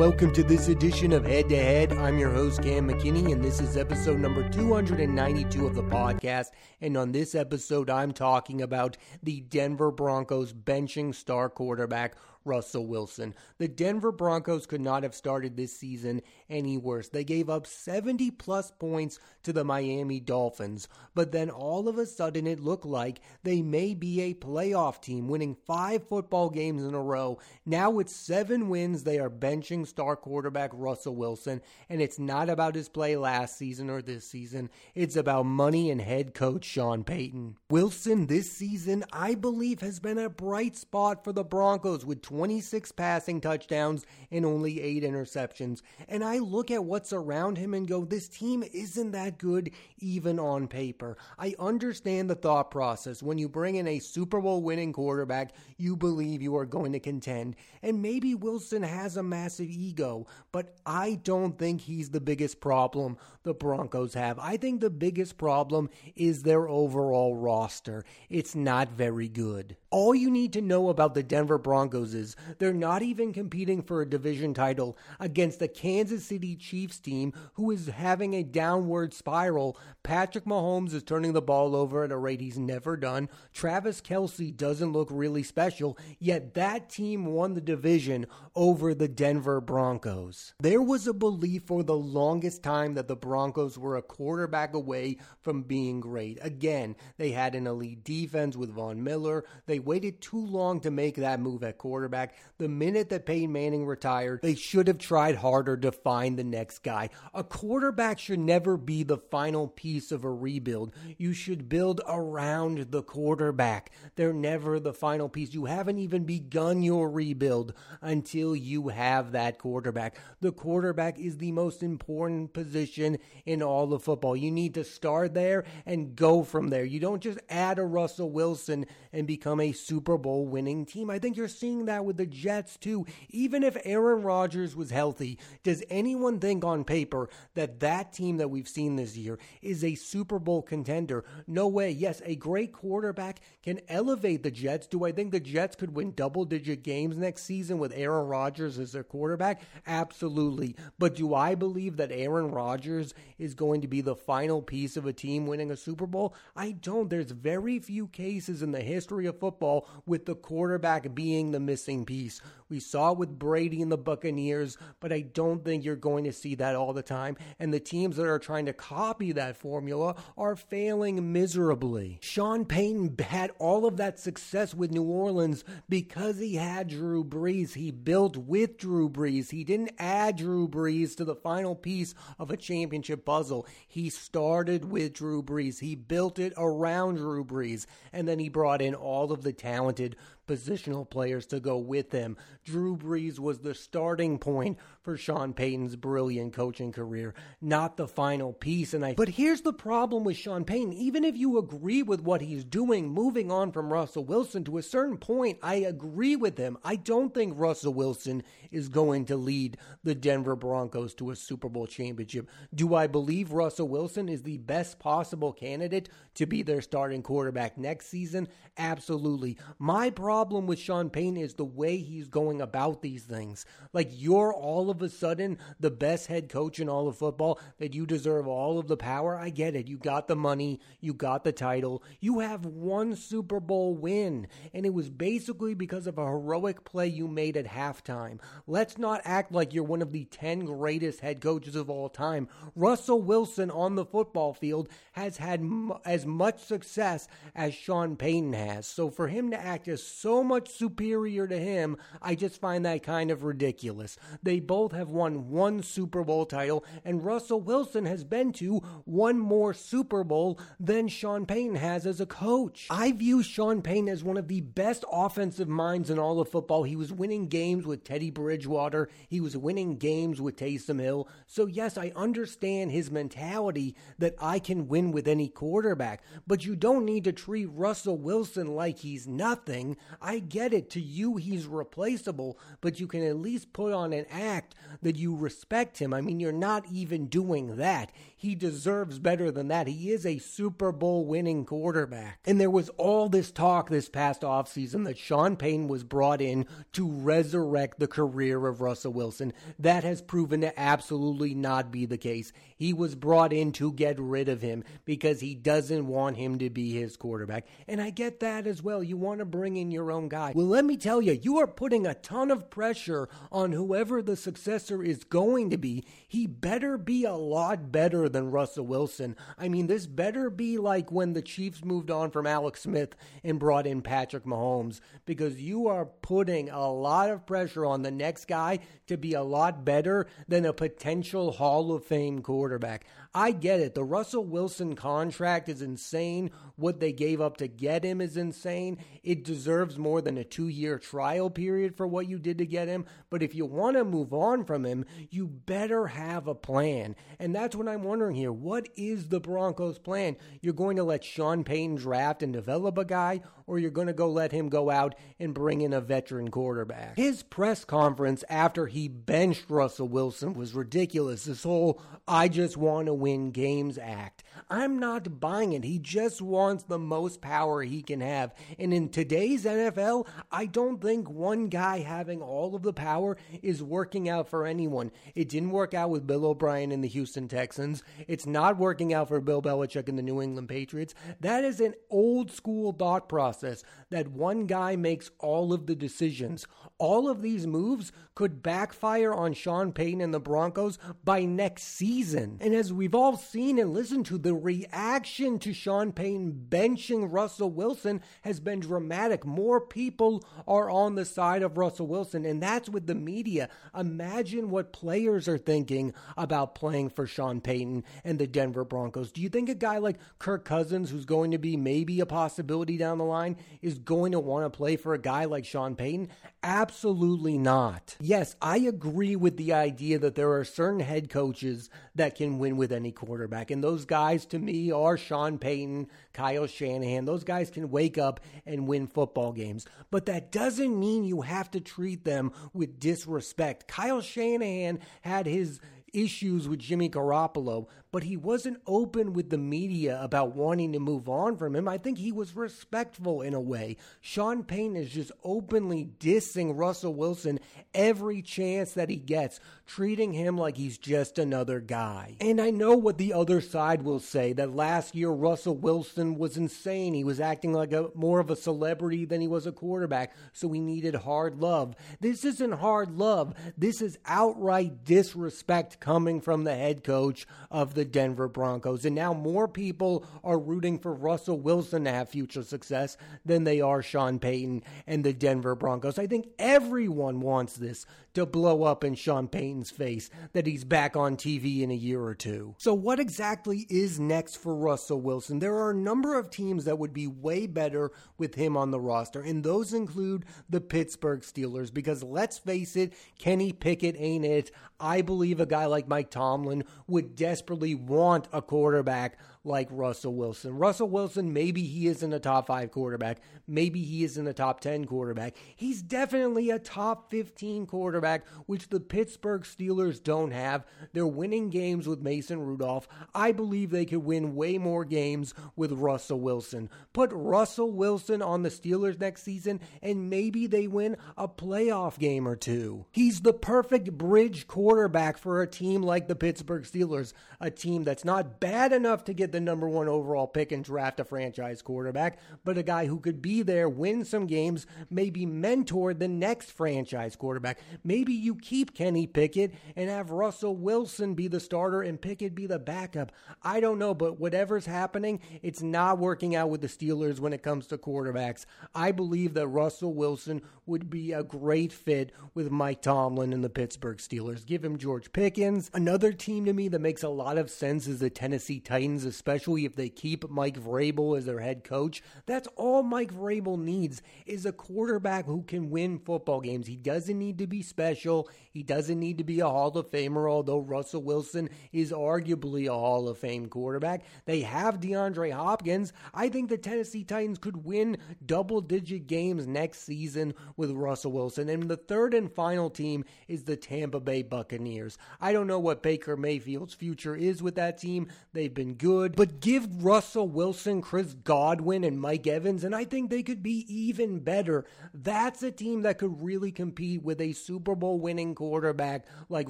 Welcome to this edition of Head to Head. I'm your host, Cam McKinney, and this is episode number 292 of the podcast. And on this episode, I'm talking about the Denver Broncos benching star quarterback Russell Wilson. The Denver Broncos could not have started this season any worse. They gave up 70 plus points to the Miami Dolphins, but then all of a sudden it looked like they may be a playoff team, winning five football games in a row. Now with seven wins. They are benching star quarterback Russell Wilson, and it's not about his play last season or this season. It's about money and head coach Sean Payton. Wilson this season, I believe, has been a bright spot for the Broncos with 26 passing touchdowns and only 8 interceptions. And I look at what's around him and go, this team isn't that good even on paper. I understand the thought process. When you bring in a Super Bowl winning quarterback, you believe you are going to contend. And maybe Wilson has a massive ego, but I don't think he's the biggest problem the Broncos have. I think the biggest problem is their overall roster. It's not very good. All you need to know about the Denver Broncos is they're not even competing for a division title against the Kansas City Chiefs team who is having a downward spiral. Patrick Mahomes is turning the ball over at a rate he's never done. Travis Kelce doesn't look really special, yet that team won the division over the Denver Broncos. There was a belief for the longest time that the Broncos were a quarterback away from being great. Again, they had an elite defense with Von Miller. They waited too long to make that move at quarterback. The minute that Peyton Manning retired, they should have tried harder to find the next guy. A quarterback should never be the final piece of a rebuild. You should build around the quarterback. They're never the final piece. You haven't even begun your rebuild until you have that quarterback. The quarterback is the most important position in all of football. You need to start there and go from there. You don't just add a Russell Wilson and become a Super Bowl winning team. I think you're seeing that with the Jets too. Even if Aaron Rodgers was healthy, does anyone think on paper that that team that we've seen this year is a Super Bowl contender? No way. Yes, a great quarterback can elevate the Jets. Do I think the Jets could win double digit games next season with Aaron Rodgers as their quarterback? Absolutely. But do I believe that Aaron Rodgers is going to be the final piece of a team winning a Super Bowl? I don't. There's very few cases in the history of football football with the quarterback being the missing piece. We saw it with Brady and the Buccaneers, but I don't think you're going to see that all the time. And the teams that are trying to copy that formula are failing miserably. Sean Payton had all of that success with New Orleans because he had Drew Brees. He built with Drew Brees. He didn't add Drew Brees to the final piece of a championship puzzle. He started with Drew Brees. He built it around Drew Brees. And then he brought in all of the talented positional players to go with him. Drew Brees was the starting point for Sean Payton's brilliant coaching career, not the final piece. And I, but here's the problem with Sean Payton. Even if you agree with what he's doing, moving on from Russell Wilson to a certain point, I agree with him. I don't think Russell Wilson is going to lead the Denver Broncos to a Super Bowl championship. Do I believe Russell Wilson is the best possible candidate to be their starting quarterback next season? Absolutely. My problem with Sean Payton is the way he's going about these things. Like you're all of a sudden the best head coach in all of football, that you deserve all of the power. I get it. You got the money, you got the title, you have one Super Bowl win, and it was basically because of a heroic play you made at halftime. Let's not act like you're one of the 10 greatest head coaches of all time. Russell Wilson on the football field has had m- as much success as Sean Payton has. So for him to act as so much superior to him, I just find that kind of ridiculous. They both have won one Super Bowl title, and Russell Wilson has been to one more Super Bowl than Sean Payton has as a coach. I view Sean Payton as one of the best offensive minds in all of football. He was winning games with Teddy Bridgewater, he was winning games with Taysom Hill. So, yes, I understand his mentality that I can win with any quarterback, but you don't need to treat Russell Wilson like he's nothing. I get it. To you, he's replaceable, but you can at least put on an act that you respect him. I mean, you're not even doing that. He deserves better than that. He is a Super Bowl winning quarterback. And there was all this talk this past offseason that Sean Payton was brought in to resurrect the career of Russell Wilson. That has proven to absolutely not be the case. He was brought in to get rid of him because he doesn't want him to be his quarterback. And I get that as well. You want to bring in your own guy. Well, let me tell you, you are putting a ton of pressure on whoever the successor is going to be. He better be a lot better than Russell Wilson. I mean, this better be like when the Chiefs moved on from Alex Smith and brought in Patrick Mahomes because you are putting a lot of pressure on the next guy to be a lot better than a potential Hall of Fame quarterback. I get it. The Russell Wilson contract is insane. What they gave up to get him is insane. It deserves more than a two year trial period for what you did to get him. But if you want to move on from him, you better have a plan. And that's what I'm wondering here. What is the Broncos' plan? You're going to let Sean Payton draft and develop a guy, or you're going to go let him go out and bring in a veteran quarterback? His press conference after he benched Russell Wilson was ridiculous. This whole I just want to win games act. I'm not buying it. He just wants the most power he can have. And in today's NFL, I don't think one guy having all of the power is working out for anyone. It didn't work out with Bill O'Brien and the Houston Texans. It's not working out for Bill Belichick and the New England Patriots. That is an old school thought process that one guy makes all of the decisions. All of these moves could backfire on Sean Payton and the Broncos by next season. And as we've all seen and listened to, the reaction to Sean Payton benching Russell Wilson has been dramatic. More people are on the side of Russell Wilson, and that's with the media. Imagine what players are thinking about playing for Sean Payton and the Denver Broncos. Do you think a guy like Kirk Cousins, who's going to be maybe a possibility down the line, is going to want to play for a guy like Sean Payton? Absolutely not. Yes, I agree with the idea that there are certain head coaches that can win with any quarterback. And those guys to me are Sean Payton, Kyle Shanahan. Those guys can wake up and win football games. But that doesn't mean you have to treat them with disrespect. Kyle Shanahan had his issues with Jimmy Garoppolo, but he wasn't open with the media about wanting to move on from him. I think he was respectful in a way. Sean Payton is just openly dissing Russell Wilson every chance that he gets, treating him like he's just another guy. And I know what the other side will say that last year Russell Wilson was insane. He was acting like a more of a celebrity than he was a quarterback, so he needed hard love. This isn't hard love. This is outright disrespect coming from the head coach of the the Denver Broncos. And now more people are rooting for Russell Wilson to have future success than they are Sean Payton and the Denver Broncos. I think everyone wants this to blow up in Sean Payton's face that he's back on TV in a year or two. So, what exactly is next for Russell Wilson? There are a number of teams that would be way better with him on the roster, and those include the Pittsburgh Steelers because let's face it, Kenny Pickett ain't it. I believe a guy like Mike Tomlin would desperately want a quarterback like Russell Wilson. Russell Wilson, maybe he isn't a top five quarterback. Maybe he isn't a top 10 quarterback. He's definitely a top 15 quarterback, which the Pittsburgh Steelers don't have. They're winning games with Mason Rudolph. I believe they could win way more games with Russell Wilson. Put Russell Wilson on the Steelers next season, and maybe they win a playoff game or two. He's the perfect bridge quarterback for a team like the Pittsburgh Steelers, a team that's not bad enough to get the number one overall pick and draft a franchise quarterback, but a guy who could be there, win some games, maybe mentor the next franchise quarterback. Maybe you keep Kenny Pickett and have Russell Wilson be the starter and Pickett be the backup. I don't know, but whatever's happening, it's not working out with the Steelers when it comes to quarterbacks. I believe that Russell Wilson would be a great fit with Mike Tomlin and the Pittsburgh Steelers. Give him George Pickens. Another team to me that makes a lot of sense is the Tennessee Titans, especially if they keep Mike Vrabel as their head coach. That's all Mike Vrabel needs is a quarterback who can win football games. He doesn't need to be special. He doesn't need to be a Hall of Famer, although Russell Wilson is arguably a Hall of Fame quarterback. They have DeAndre Hopkins. I think the Tennessee Titans could win double digit games next season with Russell Wilson. And the third and final team is the Tampa Bay Buccaneers. I don't know what Baker Mayfield's future is with that team. They've been good, but give Russell Wilson, Chris Godwin, and Mike Evans, and I think they could be even better. That's a team that could really compete with a Super Bowl winning quarterback like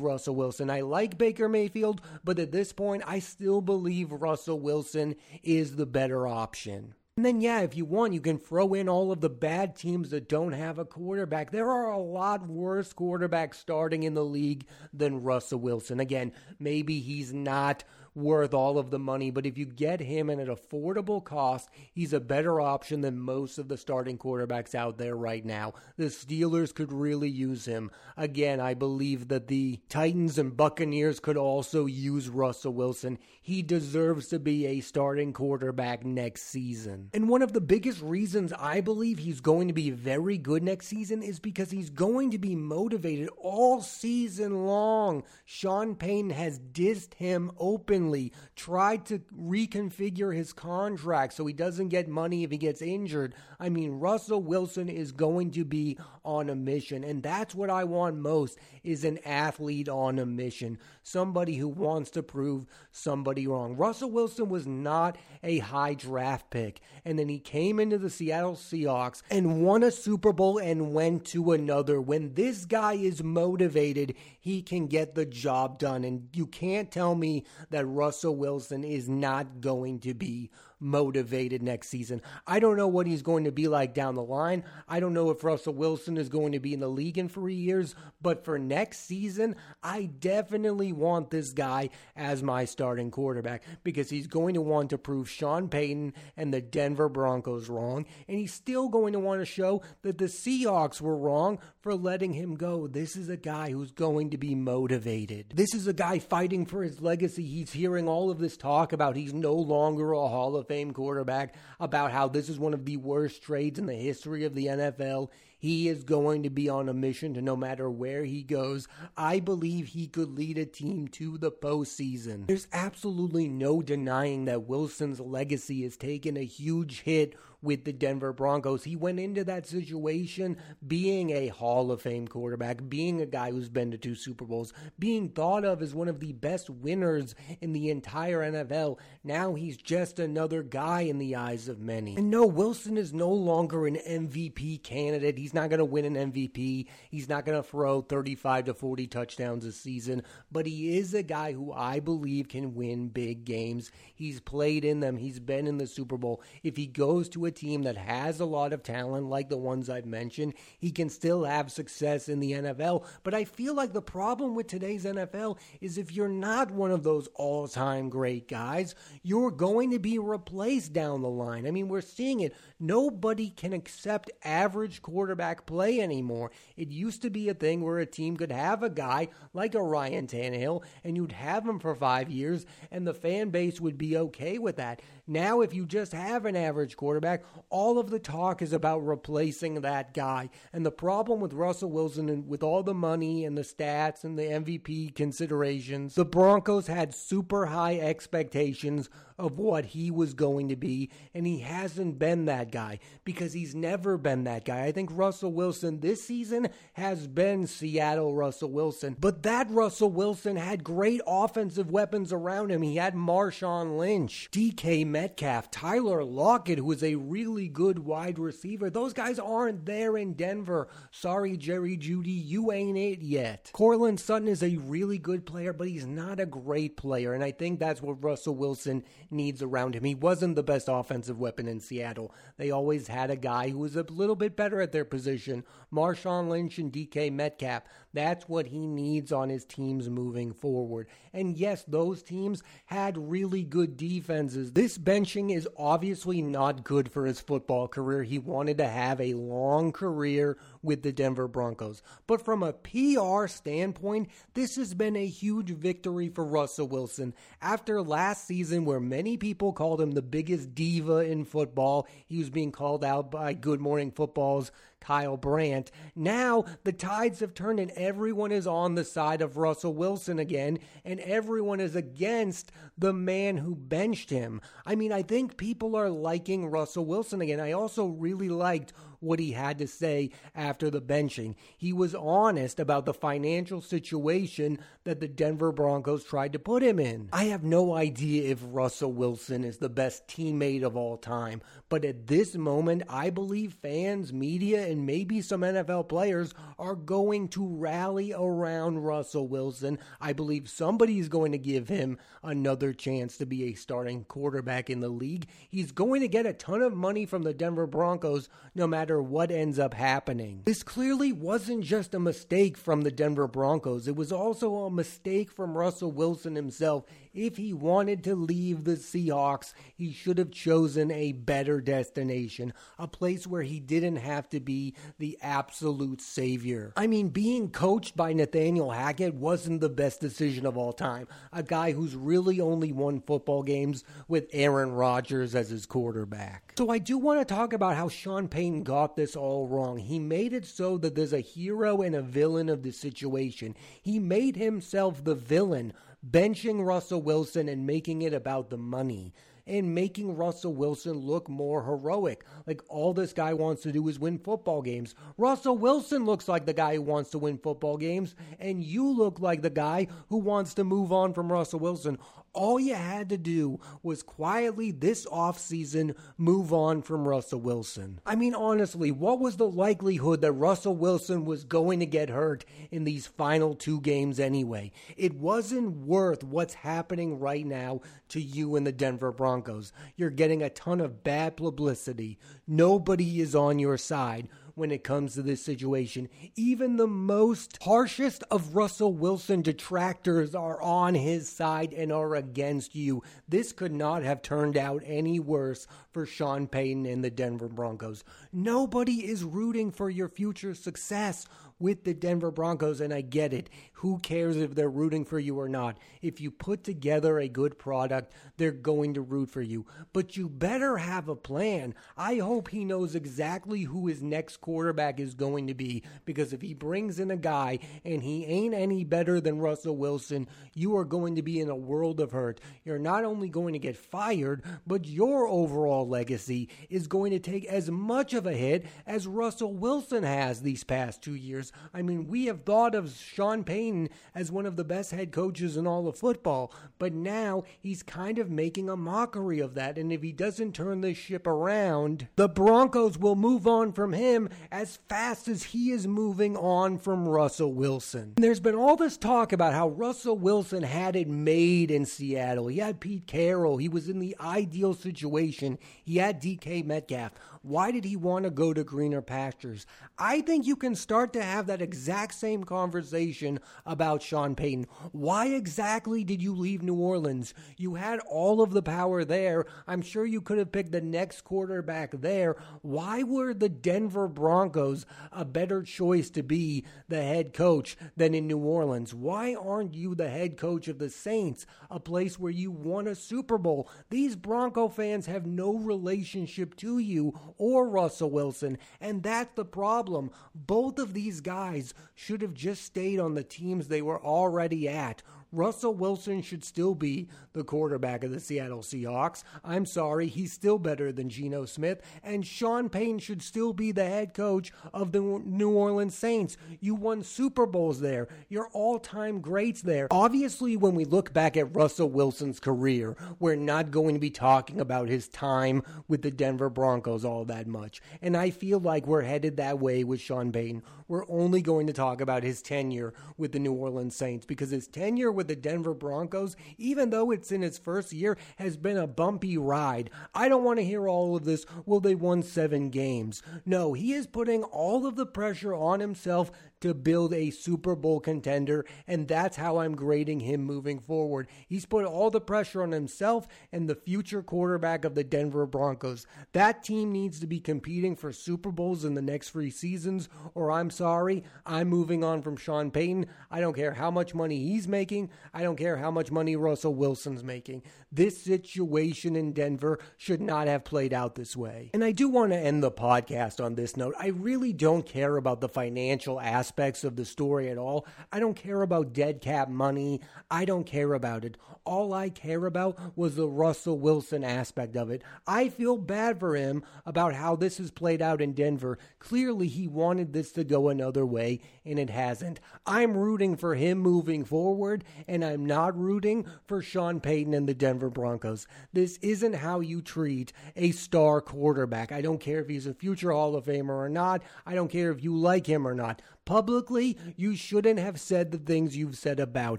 Russell Wilson. I like Baker Mayfield, but at this point, I still believe Russell Wilson is the better option. And then, yeah, if you want, you can throw in all of the bad teams that don't have a quarterback. There are a lot worse quarterbacks starting in the league than Russell Wilson. Again, maybe he's not worth all of the money, but if you get him at an affordable cost, he's a better option than most of the starting quarterbacks out there right now. The Steelers could really use him. Again, I believe that the Titans and Buccaneers could also use Russell Wilson. He deserves to be a starting quarterback next season. And one of the biggest reasons I believe he's going to be very good next season is because he's going to be motivated all season long. Sean Payton has dissed him open tried to reconfigure his contract so he doesn't get money if he gets injured. I mean, Russell Wilson is going to be on a mission, and that's what I want most is an athlete on a mission, somebody who wants to prove somebody wrong. Russell Wilson was not a high draft pick, and then he came into the Seattle Seahawks and won a Super Bowl and went to another. When this guy is motivated, he can get the job done, and you can't tell me that Russell Wilson is not going to be motivated next season. I don't know what he's going to be like down the line. I don't know if Russell Wilson is going to be in the league in three years, but for next season, I definitely want this guy as my starting quarterback because he's going to want to prove Sean Payton and the Denver Broncos wrong, and he's still going to want to show that the Seahawks were wrong for letting him go. This is a guy who's going to be motivated. This is a guy fighting for his legacy. He's hearing all of this talk about he's no longer a Hall of Fame quarterback, about how this is one of the worst trades in the history of the NFL. He is going to be on a mission to no matter where he goes. I believe he could lead a team to the postseason. There's absolutely no denying that Wilson's legacy has taken a huge hit with the Denver Broncos. He went into that situation being a Hall of Fame quarterback, being a guy who's been to two Super Bowls, being thought of as one of the best winners in the entire NFL. Now he's just another guy in the eyes of many. And no, Wilson is no longer an MVP candidate. He's not going to win an MVP. He's not going to throw 35 to 40 touchdowns a season, but he is a guy who I believe can win big games. He's played in them. He's been in the Super Bowl. If he goes to a team that has a lot of talent, like the ones I've mentioned, he can still have success in the NFL. But I feel like the problem with today's NFL is if you're not one of those all time great guys, you're going to be replaced down the line. I mean, we're seeing it. Nobody can accept average quarterback play anymore. It used to be a thing where a team could have a guy like a Ryan Tannehill and you'd have him for five years and the fan base would be okay with that. Now, if you just have an average quarterback, all of the talk is about replacing that guy. And the problem with Russell Wilson and with all the money and the stats and the MVP considerations, the Broncos had super high expectations of what he was going to be, and he hasn't been that guy because he's never been that guy. I think Russell Wilson this season has been Seattle Russell Wilson, but that Russell Wilson had great offensive weapons around him. He had Marshawn Lynch, DK Metcalf, Tyler Lockett, who is a really good wide receiver. Those guys aren't there in Denver. Sorry, Jerry Jeudy, you ain't it yet. Courtland Sutton is a really good player, but he's not a great player, and I think that's what Russell Wilson needs around him. He wasn't the best offensive weapon in Seattle. They always had a guy who was a little bit better at their position Marshawn Lynch and DK Metcalf. That's what he needs on his teams moving forward. And yes, those teams had really good defenses. This benching is obviously not good for his football career. He wanted to have a long career with the Denver Broncos. But from a PR standpoint, this has been a huge victory for Russell Wilson. After last season, where many people called him the biggest diva in football, he was being called out by Good Morning Football's Kyle Brandt. Now the tides have turned and everyone is on the side of Russell Wilson again, and everyone is against the man who benched him. I mean, I think people are liking Russell Wilson again. I also really liked what he had to say after the benching. He was honest about the financial situation that the Denver Broncos tried to put him in. I have no idea if Russell Wilson is the best teammate of all time, but at this moment, I believe fans, media, and maybe some NFL players are going to rally around Russell Wilson. I believe somebody is going to give him another chance to be a starting quarterback in the league. He's going to get a ton of money from the Denver Broncos no matter matter what ends up happening. This clearly wasn't just a mistake from the Denver Broncos, it was also a mistake from Russell Wilson himself. If he wanted to leave the Seahawks, he should have chosen a better destination, a place where he didn't have to be the absolute savior. I mean, being coached by Nathaniel Hackett wasn't the best decision of all time. A guy who's really only won football games with Aaron Rodgers as his quarterback. So I do want to talk about how Sean Payton got got this all wrong. He made it so that there's a hero and a villain of the situation. He made himself the villain, benching Russell Wilson and making it about the money and making Russell Wilson look more heroic. Like all this guy wants to do is win football games. Russell Wilson looks like the guy who wants to win football games, and you look like the guy who wants to move on from Russell Wilson. All you had to do was quietly this offseason move on from Russell Wilson. I mean, honestly, what was the likelihood that Russell Wilson was going to get hurt in these final two games anyway? It wasn't worth what's happening right now to you and the Denver Broncos. You're getting a ton of bad publicity. Nobody is on your side when it comes to this situation. Even the most harshest of Russell Wilson detractors are on his side and are against you. This could not have turned out any worse for Sean Payton and the Denver Broncos. Nobody is rooting for your future success with the Denver Broncos, and I get it. Who cares if they're rooting for you or not? If you put together a good product, they're going to root for you. But you better have a plan. I hope he knows exactly who his next quarterback is going to be, because if he brings in a guy and he ain't any better than Russell Wilson, you are going to be in a world of hurt. You're not only going to get fired, but your overall legacy is going to take as much of a hit as Russell Wilson has these past two years. I mean, we have thought of Sean Payton as one of the best head coaches in all of football, but now he's kind of making a mockery of that. And if he doesn't turn this ship around, the Broncos will move on from him as fast as he is moving on from Russell Wilson. And there's been all this talk about how Russell Wilson had it made in Seattle. He had Pete Carroll, he was in the ideal situation, he had DK Metcalf. Why did he want to go to greener pastures? I think you can start to have that exact same conversation about Sean Payton. Why exactly did you leave New Orleans? You had all of the power there. I'm sure you could have picked the next quarterback there. Why were the Denver Broncos a better choice to be the head coach than in New Orleans? Why aren't you the head coach of the Saints, a place where you won a Super Bowl? These Bronco fans have no relationship to you or Russell Wilson, and that's the problem. Both of these guys should have just stayed on the teams they were already at Russell Wilson should still be the quarterback of the Seattle Seahawks. I'm sorry, he's still better than Geno Smith. And Sean Payton should still be the head coach of the New Orleans Saints. You won Super Bowls there, your all time greats there. Obviously, when we look back at Russell Wilson's career, we're not going to be talking about his time with the Denver Broncos all that much. And I feel like we're headed that way with Sean Payton. We're only going to talk about his tenure with the New Orleans Saints because his tenure with the Denver Broncos, even though it's in his first year, has been a bumpy ride. I don't want to hear all of this, well, they won seven games. No, he is putting all of the pressure on himself to build a Super Bowl contender, and that's how I'm grading him moving forward. He's put all the pressure on himself and the future quarterback of the Denver Broncos. That team needs to be competing for Super Bowls in the next three seasons, or I'm sorry, I'm moving on from Sean Payton. I don't care how much money he's making, I don't care how much money Russell Wilson's making. This situation in Denver should not have played out this way. And I do want to end the podcast on this note. I really don't care about the financial aspect aspects of the story at all. I don't care about dead cap money. I don't care about it. All I care about was the Russell Wilson aspect of it. I feel bad for him about how this has played out in Denver. Clearly, he wanted this to go another way, and it hasn't. I'm rooting for him moving forward, and I'm not rooting for Sean Payton and the Denver Broncos. This isn't how you treat a star quarterback. I don't care if he's a future Hall of Famer or not. I don't care if you like him or not publicly, you shouldn't have said the things you've said about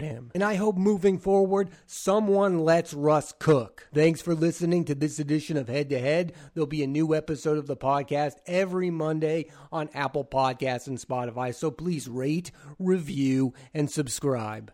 him. And I hope moving forward, someone lets Russ cook. Thanks for listening to this edition of Head to Head. There'll be a new episode of the podcast every Monday on Apple Podcasts and Spotify. So please rate, review, and subscribe.